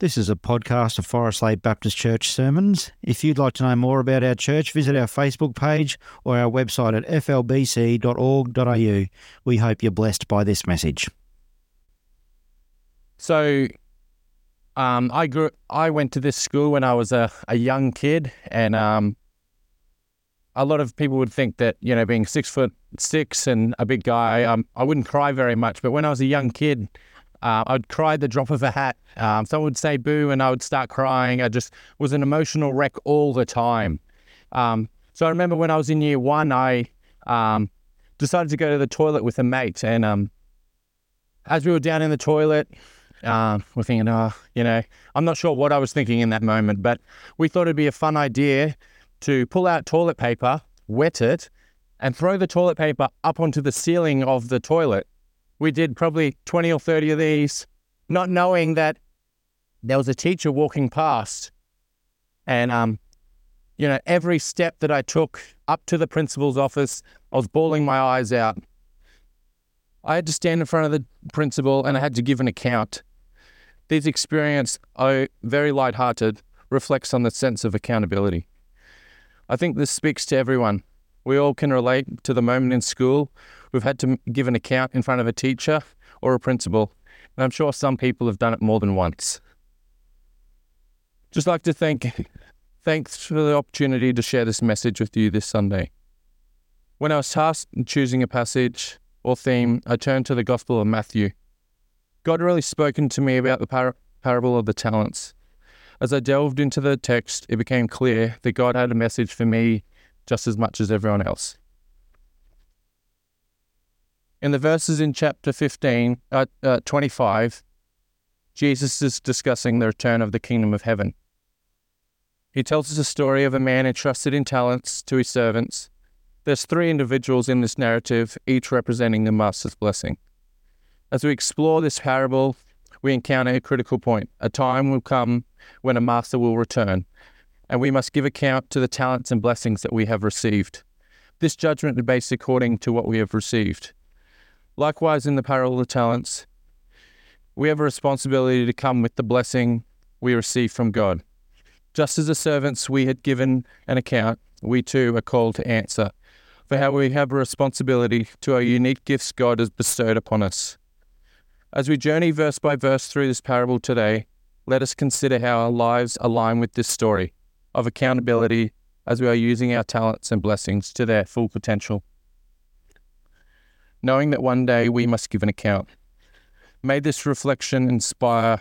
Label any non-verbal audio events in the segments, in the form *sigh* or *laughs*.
This is a podcast of Forest Lake Baptist Church sermons. If you'd like to know more about our church, visit our Facebook page or our website at flbc.org.au. We hope you're blessed by this message. So, um, I grew. I went to this school when I was a, a young kid, and um, a lot of people would think that you know, being six foot six and a big guy, um, I wouldn't cry very much. But when I was a young kid, uh, I'd cry the drop of a hat. Um, someone would say boo, and I would start crying. I just was an emotional wreck all the time. Um, so I remember when I was in year one, I um, decided to go to the toilet with a mate, and um, as we were down in the toilet, uh, we're thinking, oh, you know, I'm not sure what I was thinking in that moment, but we thought it'd be a fun idea to pull out toilet paper, wet it, and throw the toilet paper up onto the ceiling of the toilet we did probably 20 or 30 of these, not knowing that there was a teacher walking past. And, um, you know, every step that I took up to the principal's office, I was bawling my eyes out. I had to stand in front of the principal and I had to give an account. This experience, oh, very light-hearted, reflects on the sense of accountability. I think this speaks to everyone. We all can relate to the moment in school We've had to give an account in front of a teacher or a principal, and I'm sure some people have done it more than once. Just like to thank *laughs* thanks for the opportunity to share this message with you this Sunday. When I was tasked in choosing a passage or theme, I turned to the Gospel of Matthew. God really spoken to me about the par- parable of the talents. As I delved into the text, it became clear that God had a message for me just as much as everyone else. In the verses in chapter 15, uh, uh, 25, Jesus is discussing the return of the kingdom of heaven. He tells us a story of a man entrusted in talents to his servants. There's three individuals in this narrative, each representing the master's blessing. As we explore this parable, we encounter a critical point. A time will come when a master will return, and we must give account to the talents and blessings that we have received. This judgment is based according to what we have received. Likewise, in the parable of talents, we have a responsibility to come with the blessing we receive from God. Just as the servants we had given an account, we too are called to answer for how we have a responsibility to our unique gifts God has bestowed upon us. As we journey verse by verse through this parable today, let us consider how our lives align with this story of accountability as we are using our talents and blessings to their full potential knowing that one day we must give an account. May this reflection inspire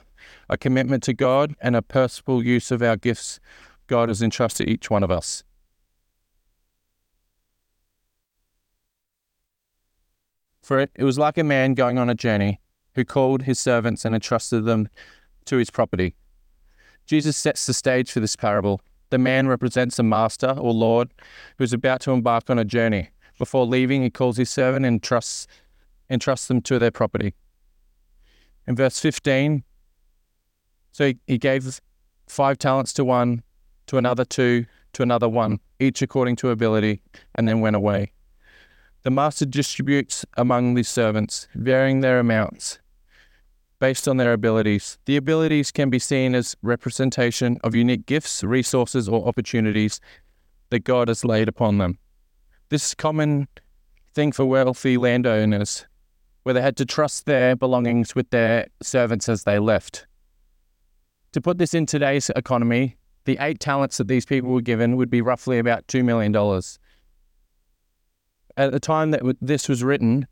a commitment to God and a purposeful use of our gifts God has entrusted each one of us. For it, it was like a man going on a journey who called his servants and entrusted them to his property. Jesus sets the stage for this parable. The man represents a master or Lord who is about to embark on a journey. Before leaving, he calls his servant and trusts, entrusts them to their property. In verse 15, so he, he gave five talents to one, to another two, to another one, each according to ability, and then went away. The master distributes among these servants, varying their amounts based on their abilities. The abilities can be seen as representation of unique gifts, resources, or opportunities that God has laid upon them. This common thing for wealthy landowners, where they had to trust their belongings with their servants as they left. To put this in today's economy, the eight talents that these people were given would be roughly about $2 million. At the time that this was written,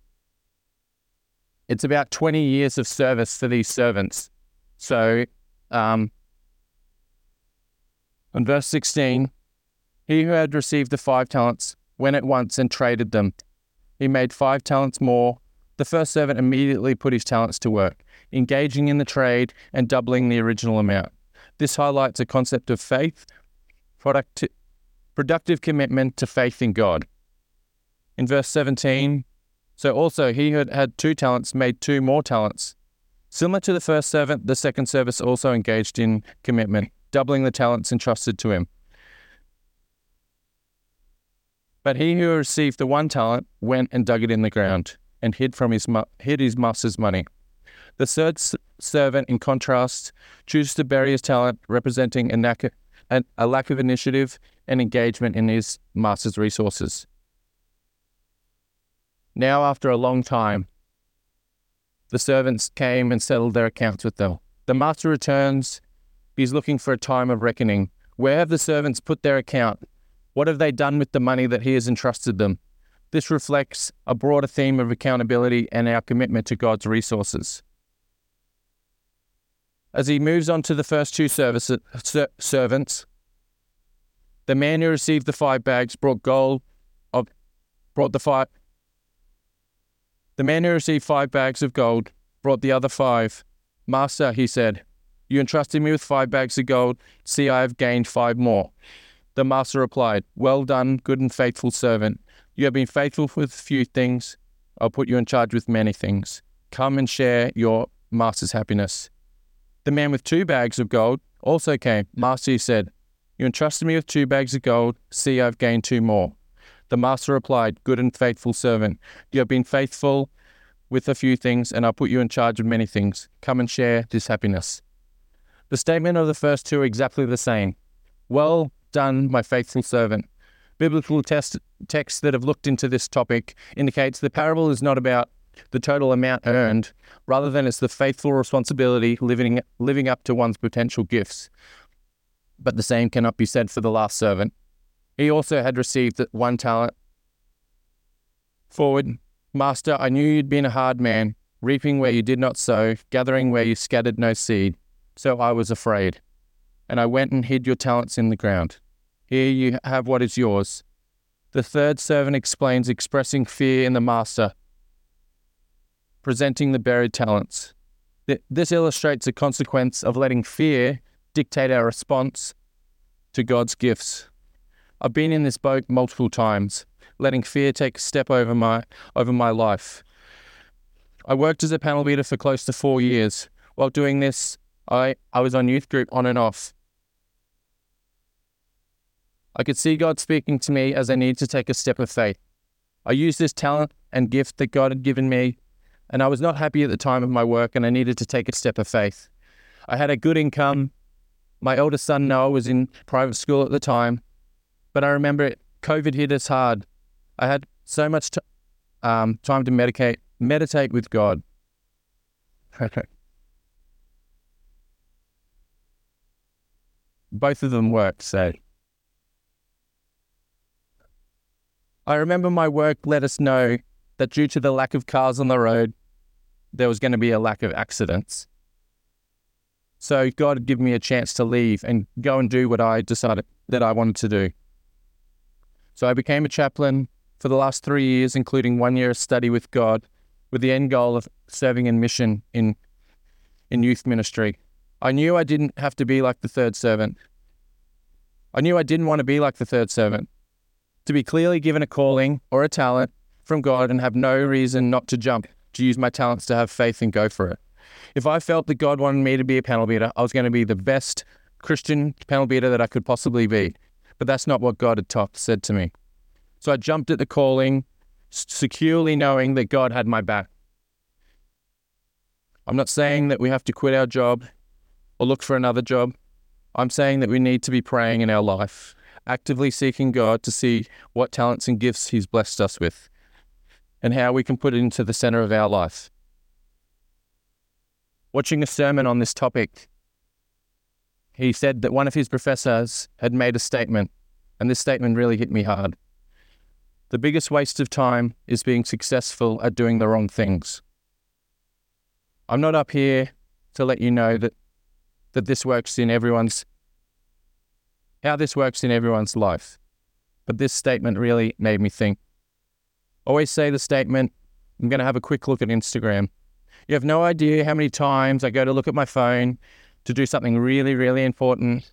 it's about 20 years of service for these servants. So, um, in verse 16, he who had received the five talents went at once and traded them. He made five talents more. The first servant immediately put his talents to work, engaging in the trade and doubling the original amount. This highlights a concept of faith, product, productive commitment to faith in God. In verse 17, so also he who had two talents made two more talents. Similar to the first servant, the second servant also engaged in commitment, doubling the talents entrusted to him. But he who received the one talent went and dug it in the ground and hid from his hid his master's money. The third servant, in contrast, chooses to bury his talent, representing a lack, of, a lack of initiative and engagement in his master's resources. Now, after a long time, the servants came and settled their accounts with them. The master returns. He's looking for a time of reckoning. Where have the servants put their account? What have they done with the money that he has entrusted them? This reflects a broader theme of accountability and our commitment to God's resources. As he moves on to the first two ser- servants, the man who received the five bags brought gold of brought the five the man who received five bags of gold brought the other five. Master, he said, you entrusted me with five bags of gold. See, I have gained five more. The master replied, Well done, good and faithful servant. You have been faithful with few things. I'll put you in charge with many things. Come and share your master's happiness. The man with two bags of gold also came. Master, he said, You entrusted me with two bags of gold. See, I've gained two more. The master replied, Good and faithful servant. You have been faithful with a few things, and I'll put you in charge of many things. Come and share this happiness. The statement of the first two are exactly the same. Well done, my faithful servant. Biblical test, texts that have looked into this topic indicates the parable is not about the total amount earned, rather than it's the faithful responsibility living living up to one's potential gifts. But the same cannot be said for the last servant. He also had received one talent. Forward, Master, I knew you'd been a hard man, reaping where you did not sow, gathering where you scattered no seed. So I was afraid. And I went and hid your talents in the ground. Here you have what is yours. The third servant explains expressing fear in the master, presenting the buried talents. This illustrates the consequence of letting fear dictate our response to God's gifts. I've been in this boat multiple times, letting fear take a step over my over my life. I worked as a panel beater for close to four years. While doing this, I, I was on youth group on and off. I could see God speaking to me as I needed to take a step of faith. I used this talent and gift that God had given me, and I was not happy at the time of my work, and I needed to take a step of faith. I had a good income. My oldest son, Noah, was in private school at the time, but I remember COVID hit us hard. I had so much t- um, time to meditate, meditate with God. Okay. *laughs* Both of them worked, so. I remember my work let us know that due to the lack of cars on the road, there was going to be a lack of accidents. So God had given me a chance to leave and go and do what I decided that I wanted to do. So I became a chaplain for the last three years, including one year of study with God, with the end goal of serving in mission in, in youth ministry. I knew I didn't have to be like the third servant. I knew I didn't want to be like the third servant. To be clearly given a calling or a talent from God and have no reason not to jump, to use my talents to have faith and go for it. If I felt that God wanted me to be a panel beater, I was going to be the best Christian panel beater that I could possibly be. But that's not what God had taught, said to me. So I jumped at the calling, securely knowing that God had my back. I'm not saying that we have to quit our job or look for another job. I'm saying that we need to be praying in our life, actively seeking God to see what talents and gifts He's blessed us with and how we can put it into the center of our life. Watching a sermon on this topic he said that one of his professors had made a statement, and this statement really hit me hard. The biggest waste of time is being successful at doing the wrong things. I'm not up here to let you know that, that this works in everyone's, how this works in everyone's life. But this statement really made me think. Always say the statement, I'm going to have a quick look at Instagram. You have no idea how many times I go to look at my phone to do something really, really important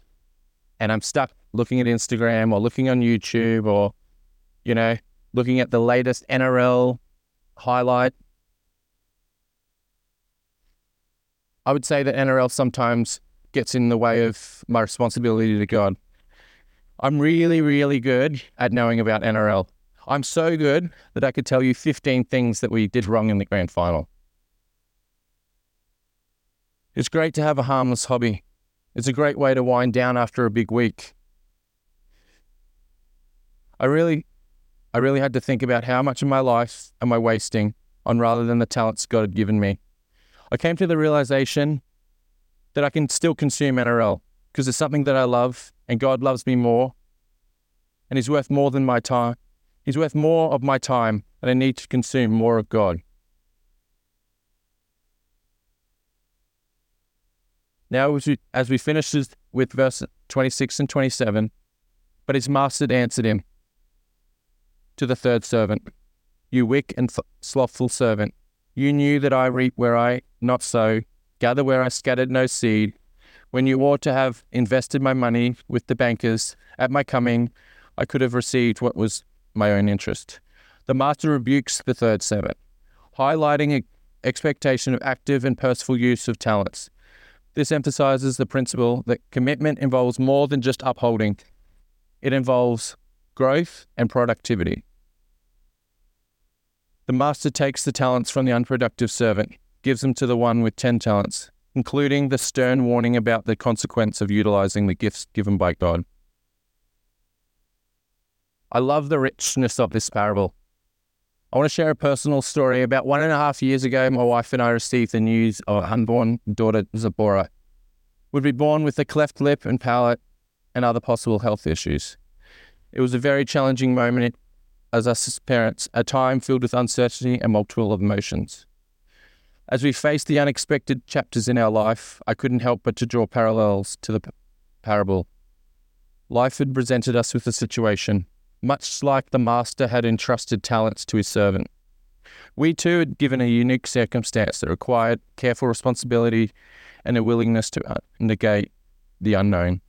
and I'm stuck looking at Instagram or looking on YouTube or, you know, looking at the latest NRL highlight. I would say that NRL sometimes gets in the way of my responsibility to God. I'm really, really good at knowing about NRL. I'm so good that I could tell you 15 things that we did wrong in the grand final. It's great to have a harmless hobby. It's a great way to wind down after a big week. I really, I really had to think about how much of my life am I wasting on rather than the talents God had given me. I came to the realization that I can still consume NRL because it's something that I love and God loves me more and He's worth more than my time. He's worth more of my time and I need to consume more of God. Now, as we, as we finish with verse 26 and 27, but his master answered him to the third servant, You wicked and slothful servant, you knew that I reap where I not sow, gather where I scattered no seed. When you ought to have invested my money with the bankers, at my coming, I could have received what was my own interest. The master rebukes the third servant, highlighting expectation of active and purposeful use of talents. This emphasizes the principle that commitment involves more than just upholding, it involves growth and productivity. The master takes the talents from the unproductive servant, gives them to the one with 10 talents, including the stern warning about the consequence of utilizing the gifts given by God. I love the richness of this parable. I want to share a personal story. About one and a half years ago, my wife and I received the news of our unborn daughter, Zipporah, would be born with a cleft lip and palate and other possible health issues. It was a very challenging moment as us parents, a time filled with uncertainty and multiple emotions. As we faced the unexpected chapters in our life, I couldn't help but to draw parallels to the parable. Life had presented us with a situation, much like the master had entrusted talents to his servant. We too had given a unique circumstance that required careful responsibility and a willingness to uh, negate the unknown.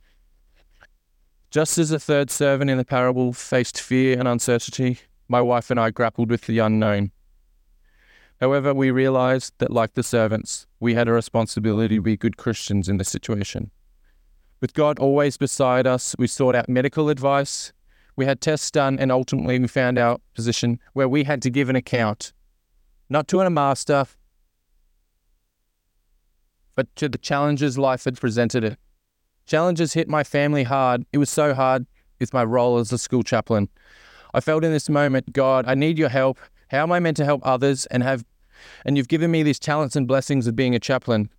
Just as the third servant in the parable faced fear and uncertainty, my wife and I grappled with the unknown. However, we realized that, like the servants, we had a responsibility to be good Christians in the situation. With God always beside us, we sought out medical advice, we had tests done, and ultimately we found our position where we had to give an account, not to a master, but to the challenges life had presented it. Challenges hit my family hard. It was so hard with my role as a school chaplain. I felt in this moment, God, I need your help. How am I meant to help others and have and you've given me these talents and blessings of being a chaplain.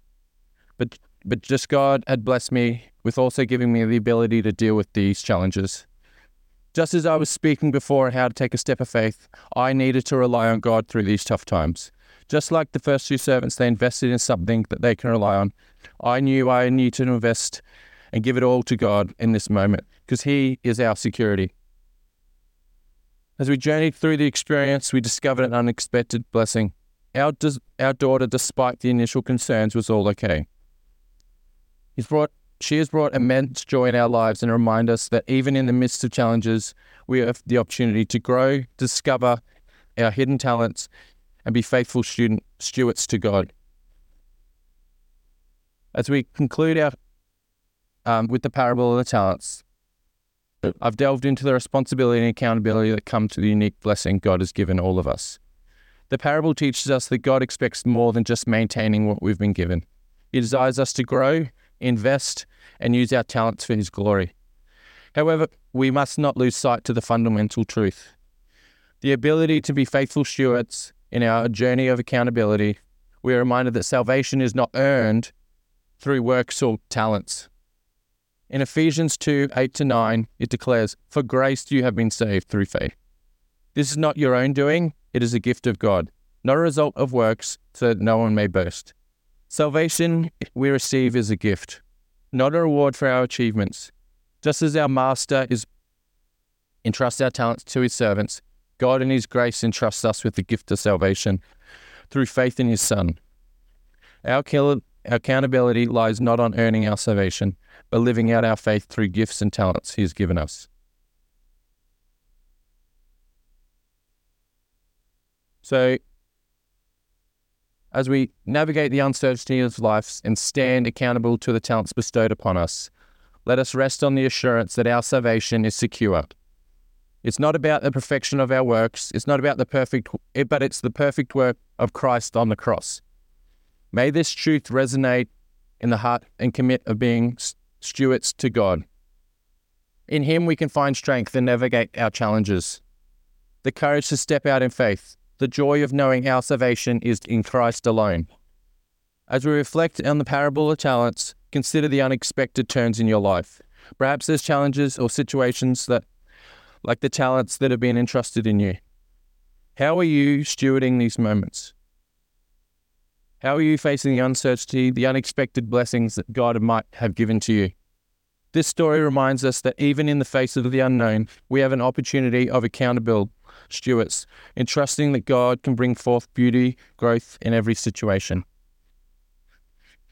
But but just God had blessed me with also giving me the ability to deal with these challenges. Just as I was speaking before on how to take a step of faith, I needed to rely on God through these tough times. Just like the first two servants, they invested in something that they can rely on. I knew I needed to invest and give it all to God in this moment because He is our security. As we journeyed through the experience, we discovered an unexpected blessing. Our, dis- our daughter, despite the initial concerns, was all okay. He's brought, she has brought immense joy in our lives and remind us that even in the midst of challenges, we have the opportunity to grow, discover our hidden talents, and be faithful student, stewards to God. As we conclude our um, with the parable of the talents, I've delved into the responsibility and accountability that come to the unique blessing God has given all of us. The parable teaches us that God expects more than just maintaining what we've been given. He desires us to grow, invest, and use our talents for His glory. However, we must not lose sight to the fundamental truth. The ability to be faithful stewards in our journey of accountability, we are reminded that salvation is not earned through works or talents. In Ephesians 2 8 to 9, it declares, For grace you have been saved through faith. This is not your own doing, it is a gift of God, not a result of works, so that no one may boast. Salvation we receive is a gift, not a reward for our achievements. Just as our Master is entrusts our talents to his servants, God in his grace entrusts us with the gift of salvation through faith in his Son. Our accountability lies not on earning our salvation, but living out our faith through gifts and talents He has given us. So, as we navigate the uncertainty of life and stand accountable to the talents bestowed upon us, let us rest on the assurance that our salvation is secure. It's not about the perfection of our works, it's not about the perfect, eh, but it's the perfect work of Christ on the cross. May this truth resonate in the heart and commit of being stewards to God. In Him, we can find strength and navigate our challenges, the courage to step out in faith, the joy of knowing our salvation is in Christ alone. As we reflect on the parable of talents, consider the unexpected turns in your life. Perhaps there's challenges or situations that, like the talents that have been entrusted in you. How are you stewarding these moments? How are you facing the uncertainty, the unexpected blessings that God might have given to you? This story reminds us that even in the face of the unknown, we have an opportunity of accountable stewards, entrusting that God can bring forth beauty, growth in every situation.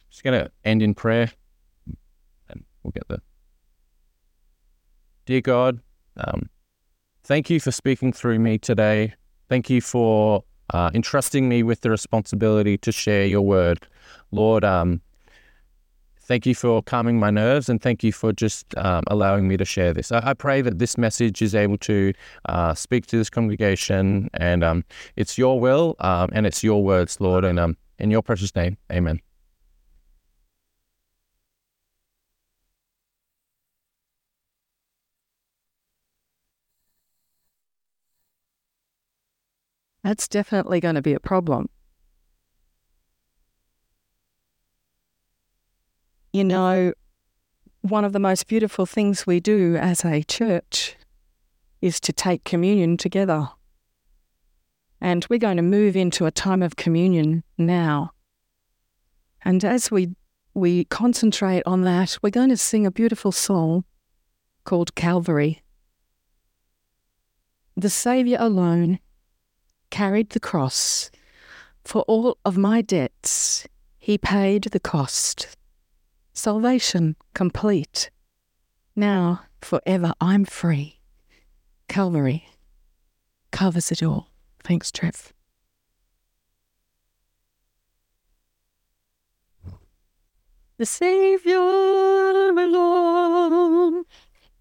Just going to end in prayer and we'll get there. Dear God, um, thank you for speaking through me today. Thank you for uh, entrusting me with the responsibility to share your word. Lord, um, thank you for calming my nerves and thank you for just um, allowing me to share this. I, I, pray that this message is able to uh, speak to this congregation and um, it's your will um, and it's your words, Lord, and um, in your precious name, amen. that's definitely going to be a problem. You know, one of the most beautiful things we do as a church is to take communion together. And we're going to move into a time of communion now. And as we we concentrate on that, we're going to sing a beautiful song called Calvary. The Saviour alone carried the cross. For all of my debts, he paid the cost. Salvation complete. Now, forever, I'm free. Calvary covers it all. Thanks, Trev. The Savior alone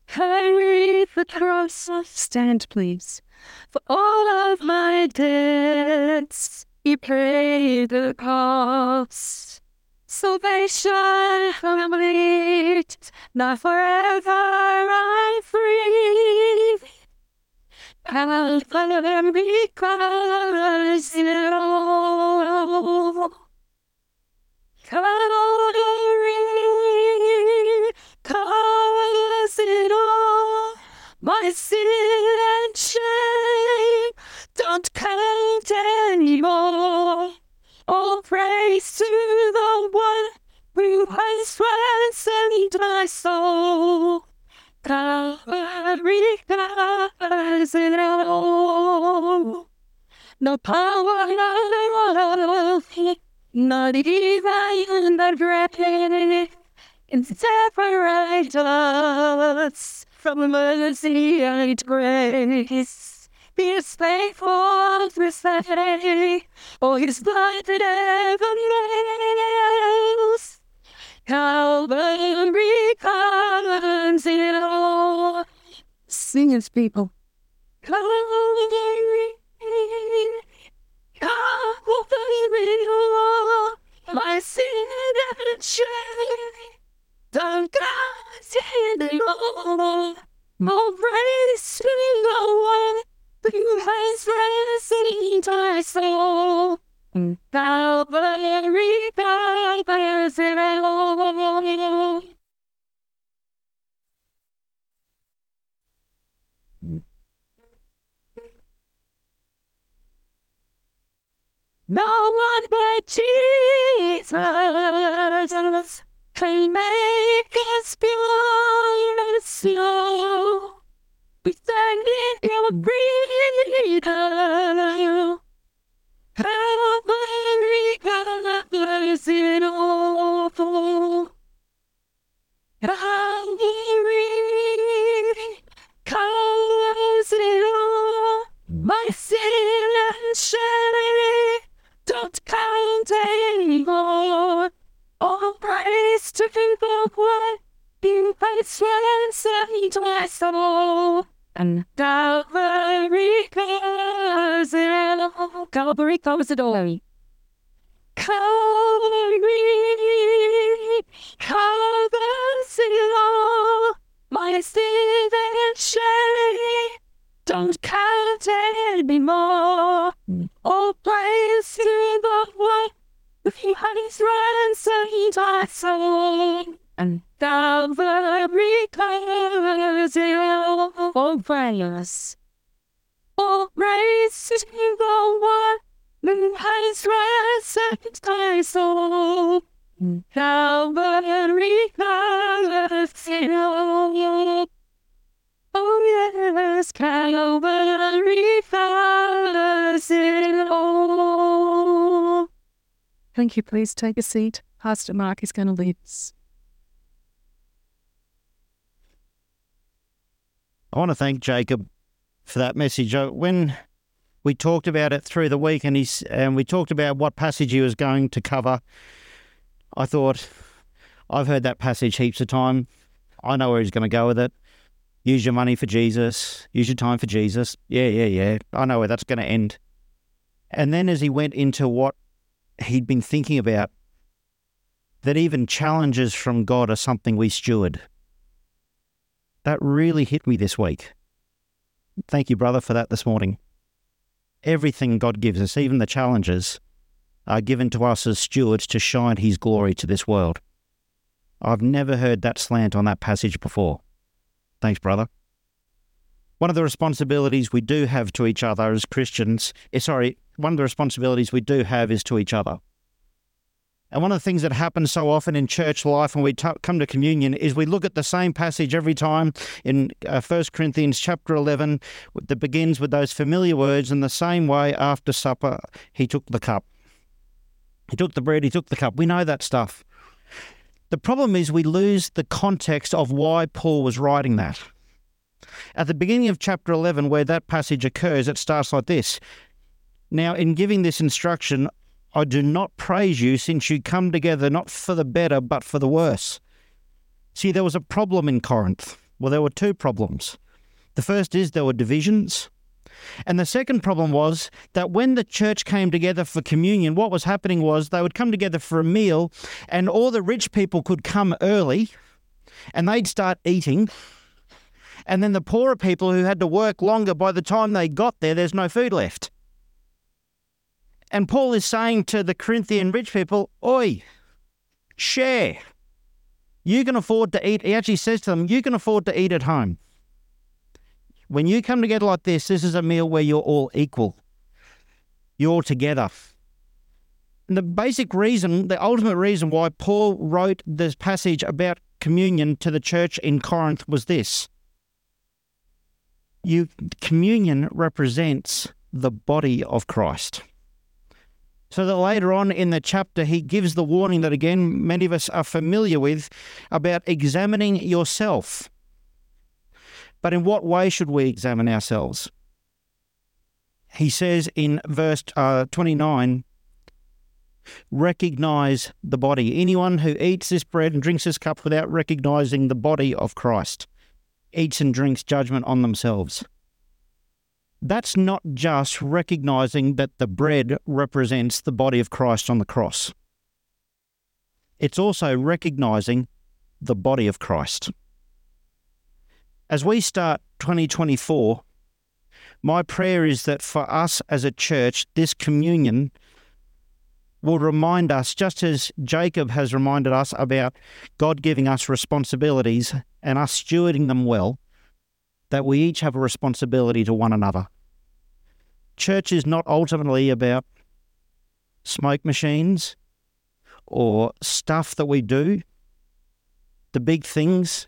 carried the cross. Stand, please. For all of my debts, He paid the cost. Salvation complete, now forever I'm free. I'll follow them because it all. Calvary, cause it all. My sin and shame don't count anymore. All praise to the one who has ransomed my soul. Covers it all. No power, no wealth, not even the grave can separate us from mercy and grace. Be faithful to say, for his blood that ever knows. Calvary comes in all. Sing as people. Calvary, Calvary, my sin and shame. Don't God anymore. More praise to the one who has rescued my soul. Calvary, No one but Jesus can make us slow. We stand in your breathing. Calvary colors in awful. Calvary colors in all. My sin and shame don't count anymore. All praise to one who has ransomed my soul. And Calvary covers it all. Calvary covers it all. Me, covers it all. My sin and shame don't count anymore. All praise to the one who has ransomed my soul. And Calvary covers it all. All praise. All praise to the one who has ransomed my soul. Calvary covers it all. Oh yes, Calvary covers it all. Thank you. Please take a seat. Pastor Mark is going to lead us. I want to thank Jacob for that message. Uh, When we talked about it through the week and he's and we talked about what passage he was going to cover, I thought I've heard that passage heaps of time. I know where he's going to go with it. Use your money for Jesus. Use your time for Jesus. Yeah, yeah, yeah. I know where that's going to end. And then as he went into what he'd been thinking about, that even challenges from God are something we steward. That really hit me this week. Thank you, brother, for that this morning. Everything God gives us, even the challenges, are given to us as stewards to shine His glory to this world. I've never heard that slant on that passage before. Thanks, brother. One of the responsibilities we do have to each other as Christians, eh, sorry, one of the responsibilities we do have is to each other. And one of the things that happens so often in church life when we t- come to communion is we look at the same passage every time in uh, 1 Corinthians chapter 11 that begins with those familiar words. In the same way, after supper, he took the cup. He took the bread, he took the cup. We know that stuff. The problem is we lose the context of why Paul was writing that. At the beginning of chapter 11, where that passage occurs, it starts like this Now, in giving this instruction, I do not praise you, since you come together not for the better, but for the worse. See, there was a problem in Corinth. Well, there were two problems. The first is there were divisions. And the second problem was that when the church came together for communion, what was happening was they would come together for a meal, and all the rich people could come early and they'd start eating. And then the poorer people who had to work longer, by the time they got there, there's no food left. And Paul is saying to the Corinthian rich people, Oi, share. You can afford to eat. He actually says to them, You can afford to eat at home. When you come together like this, this is a meal where you're all equal. You're together. And the basic reason, the ultimate reason why Paul wrote this passage about communion to the church in Corinth was this. You communion represents the body of Christ. So that later on in the chapter, he gives the warning that again many of us are familiar with about examining yourself. But in what way should we examine ourselves? He says in verse uh, 29 recognize the body. Anyone who eats this bread and drinks this cup without recognizing the body of Christ eats and drinks judgment on themselves. That's not just recognizing that the bread represents the body of Christ on the cross. It's also recognizing the body of Christ. As we start 2024, my prayer is that for us as a church, this communion will remind us, just as Jacob has reminded us about God giving us responsibilities and us stewarding them well, that we each have a responsibility to one another. Church is not ultimately about smoke machines or stuff that we do, the big things.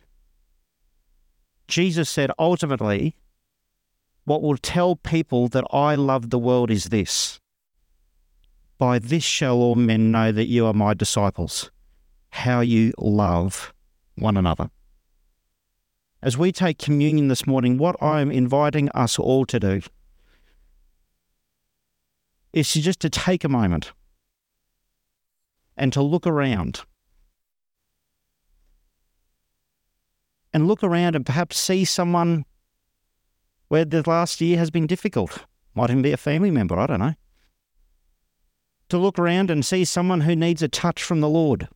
Jesus said ultimately, what will tell people that I love the world is this By this shall all men know that you are my disciples, how you love one another. As we take communion this morning, what I am inviting us all to do is just to take a moment and to look around and look around and perhaps see someone where the last year has been difficult. Might even be a family member, I don't know. To look around and see someone who needs a touch from the Lord.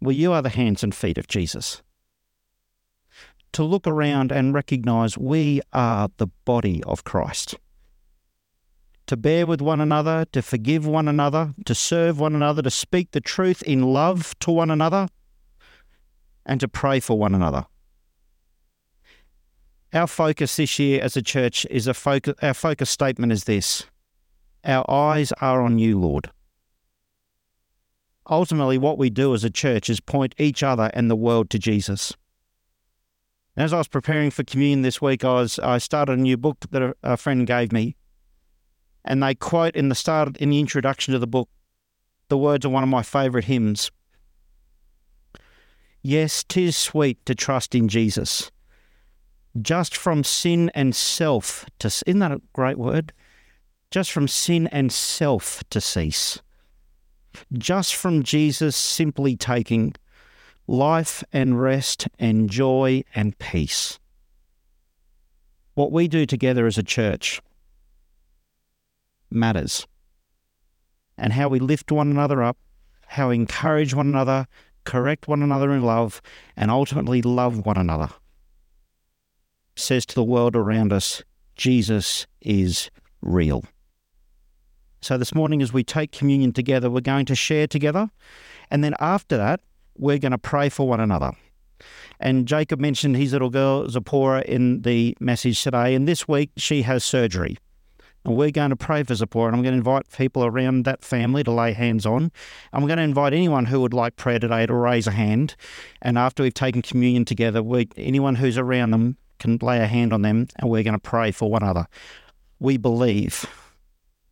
Well, you are the hands and feet of Jesus. To look around and recognize we are the body of Christ. To bear with one another, to forgive one another, to serve one another, to speak the truth in love to one another, and to pray for one another. Our focus this year as a church is a focus, our focus statement is this Our eyes are on you, Lord. Ultimately, what we do as a church is point each other and the world to Jesus. As I was preparing for communion this week, I was I started a new book that a, a friend gave me, and they quote in the start in the introduction to the book the words of one of my favourite hymns. Yes, tis sweet to trust in Jesus, just from sin and self to isn't that a great word? Just from sin and self to cease. Just from Jesus simply taking life and rest and joy and peace. What we do together as a church matters. And how we lift one another up, how we encourage one another, correct one another in love, and ultimately love one another. Says to the world around us, Jesus is real. So, this morning, as we take communion together, we're going to share together. And then after that, we're going to pray for one another. And Jacob mentioned his little girl, Zipporah, in the message today. And this week, she has surgery. And we're going to pray for support. And I'm going to invite people around that family to lay hands on. I'm going to invite anyone who would like prayer today to raise a hand. And after we've taken communion together, we, anyone who's around them can lay a hand on them and we're going to pray for one another. We believe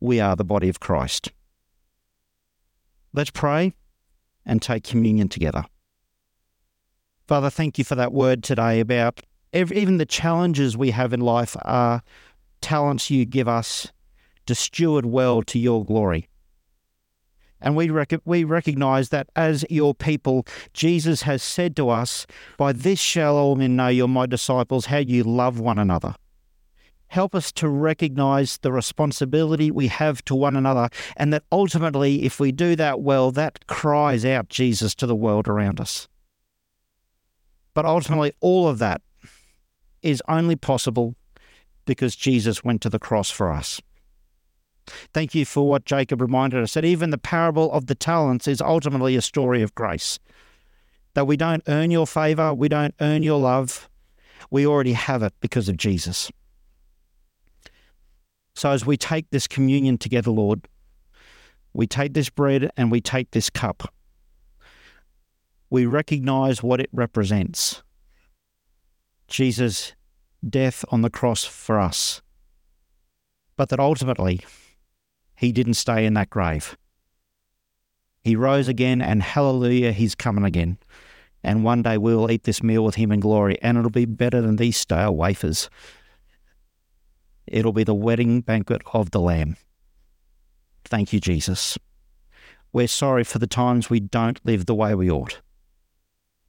we are the body of Christ. Let's pray and take communion together. Father, thank you for that word today about even the challenges we have in life are talents you give us to steward well to your glory. And we, rec- we recognize that as your people, Jesus has said to us, By this shall all men know you're my disciples, how you love one another. Help us to recognize the responsibility we have to one another, and that ultimately, if we do that well, that cries out Jesus to the world around us. But ultimately, all of that is only possible because Jesus went to the cross for us. Thank you for what Jacob reminded us that even the parable of the talents is ultimately a story of grace. That we don't earn your favor, we don't earn your love, we already have it because of Jesus. So as we take this communion together, Lord, we take this bread and we take this cup. We recognize what it represents. Jesus' death on the cross for us. But that ultimately, he didn't stay in that grave. He rose again, and hallelujah, he's coming again. And one day we'll eat this meal with him in glory, and it'll be better than these stale wafers. It'll be the wedding banquet of the Lamb. Thank you, Jesus. We're sorry for the times we don't live the way we ought.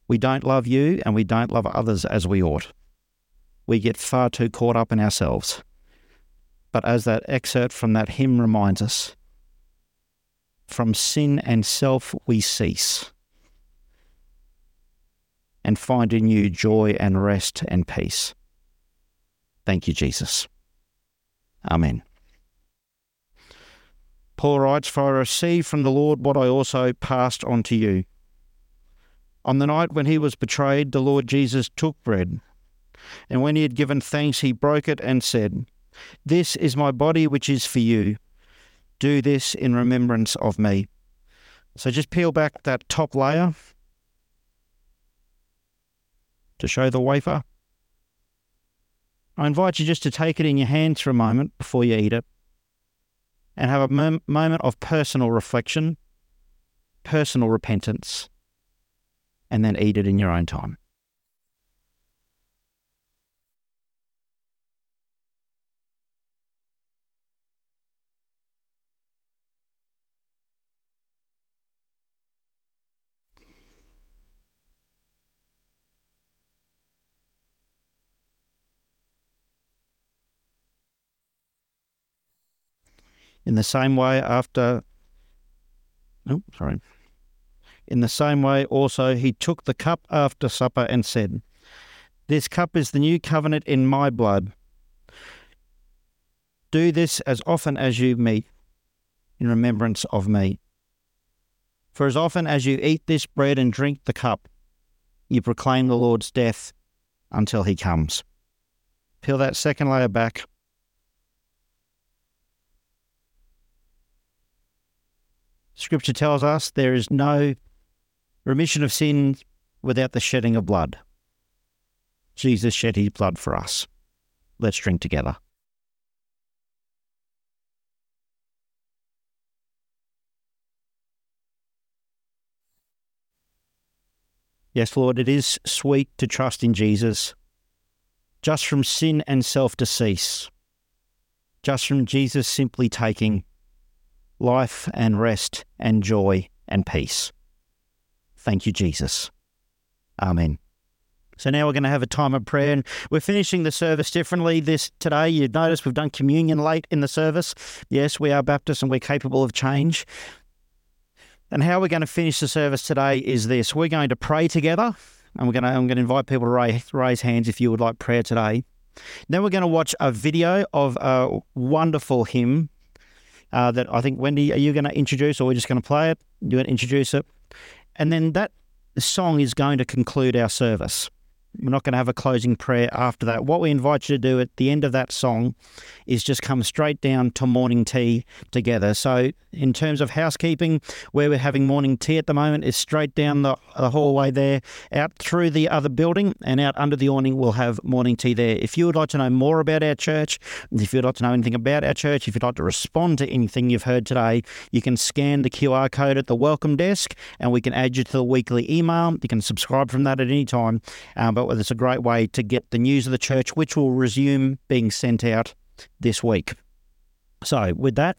We don't love you, and we don't love others as we ought we get far too caught up in ourselves. But as that excerpt from that hymn reminds us, from sin and self we cease and find in you joy and rest and peace. Thank you, Jesus. Amen. Paul writes, For I received from the Lord what I also passed on to you. On the night when he was betrayed, the Lord Jesus took bread. And when he had given thanks, he broke it and said, This is my body, which is for you. Do this in remembrance of me. So just peel back that top layer to show the wafer. I invite you just to take it in your hands for a moment before you eat it and have a mom- moment of personal reflection, personal repentance, and then eat it in your own time. In the same way, after. Oh, sorry. In the same way, also, he took the cup after supper and said, This cup is the new covenant in my blood. Do this as often as you meet in remembrance of me. For as often as you eat this bread and drink the cup, you proclaim the Lord's death until he comes. Peel that second layer back. Scripture tells us there is no remission of sin without the shedding of blood. Jesus shed his blood for us. Let's drink together. Yes, Lord, it is sweet to trust in Jesus, just from sin and self to cease, just from Jesus simply taking life and rest and joy and peace. Thank you, Jesus. Amen. So now we're going to have a time of prayer, and we're finishing the service differently this today. You'd notice we've done communion late in the service. Yes, we are Baptists and we're capable of change. And how we're going to finish the service today is this: we're going to pray together, and we're going to I'm going to invite people to raise, raise hands if you would like prayer today. Then we're going to watch a video of a wonderful hymn uh, that I think Wendy, are you going to introduce, or we're just going to play it? You're going to introduce it, and then that song is going to conclude our service. We're not going to have a closing prayer after that. What we invite you to do at the end of that song is just come straight down to morning tea together. So, in terms of housekeeping, where we're having morning tea at the moment is straight down the, the hallway there, out through the other building, and out under the awning, we'll have morning tea there. If you would like to know more about our church, if you'd like to know anything about our church, if you'd like to respond to anything you've heard today, you can scan the QR code at the welcome desk and we can add you to the weekly email. You can subscribe from that at any time. Um, but it's a great way to get the news of the church, which will resume being sent out this week. So, with that,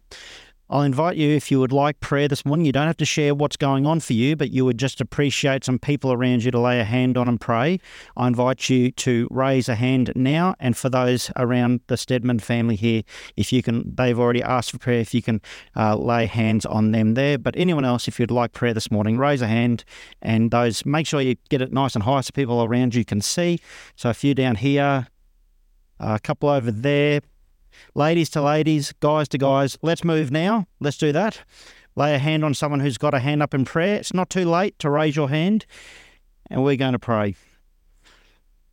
I'll invite you if you would like prayer this morning. You don't have to share what's going on for you, but you would just appreciate some people around you to lay a hand on and pray. I invite you to raise a hand now. And for those around the Stedman family here, if you can, they've already asked for prayer, if you can uh, lay hands on them there. But anyone else, if you'd like prayer this morning, raise a hand. And those, make sure you get it nice and high so people around you can see. So a few down here, a couple over there, ladies to ladies, guys to guys. Let's move now. Let's do that. Lay a hand on someone who's got a hand up in prayer. It's not too late to raise your hand, and we're going to pray.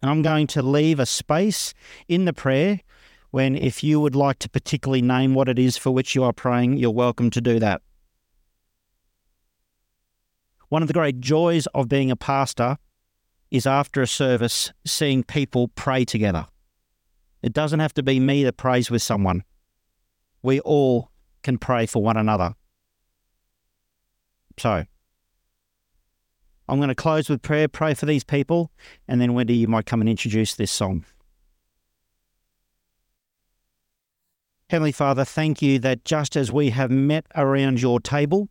And I'm going to leave a space in the prayer when, if you would like to particularly name what it is for which you are praying, you're welcome to do that. One of the great joys of being a pastor is after a service, seeing people pray together. It doesn't have to be me that prays with someone. We all can pray for one another. So, I'm going to close with prayer, pray for these people, and then Wendy, you might come and introduce this song. Heavenly Father, thank you that just as we have met around your table,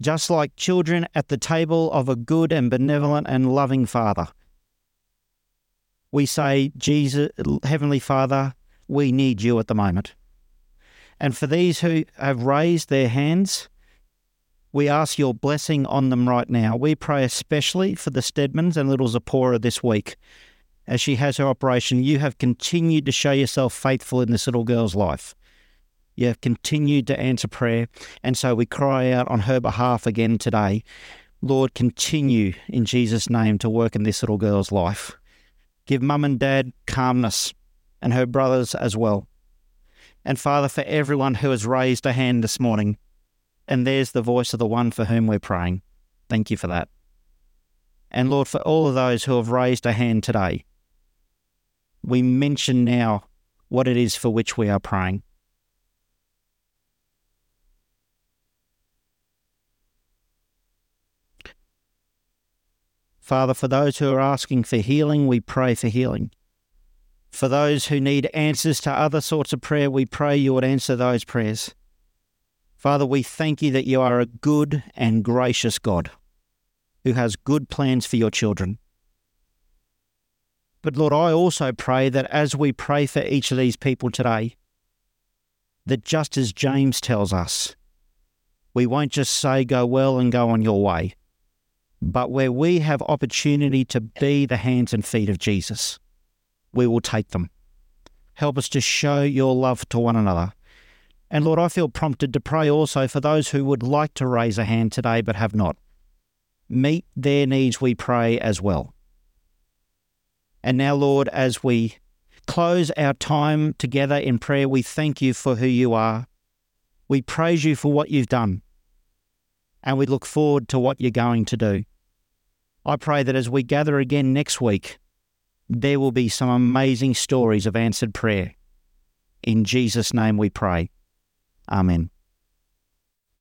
just like children at the table of a good and benevolent and loving Father, we say, Jesus, Heavenly Father, we need you at the moment. And for these who have raised their hands, we ask your blessing on them right now. We pray especially for the Stedmans and little Zipporah this week. As she has her operation, you have continued to show yourself faithful in this little girl's life. You have continued to answer prayer. And so we cry out on her behalf again today. Lord, continue in Jesus' name to work in this little girl's life. Give mum and dad calmness and her brothers as well. And Father, for everyone who has raised a hand this morning, and there's the voice of the one for whom we're praying. Thank you for that. And Lord, for all of those who have raised a hand today, we mention now what it is for which we are praying. Father, for those who are asking for healing, we pray for healing. For those who need answers to other sorts of prayer, we pray you would answer those prayers. Father, we thank you that you are a good and gracious God who has good plans for your children. But Lord, I also pray that as we pray for each of these people today, that just as James tells us, we won't just say, go well and go on your way, but where we have opportunity to be the hands and feet of Jesus, we will take them. Help us to show your love to one another. And Lord, I feel prompted to pray also for those who would like to raise a hand today but have not. Meet their needs, we pray, as well. And now, Lord, as we close our time together in prayer, we thank you for who you are. We praise you for what you've done. And we look forward to what you're going to do. I pray that as we gather again next week, there will be some amazing stories of answered prayer. In Jesus' name we pray. Amen.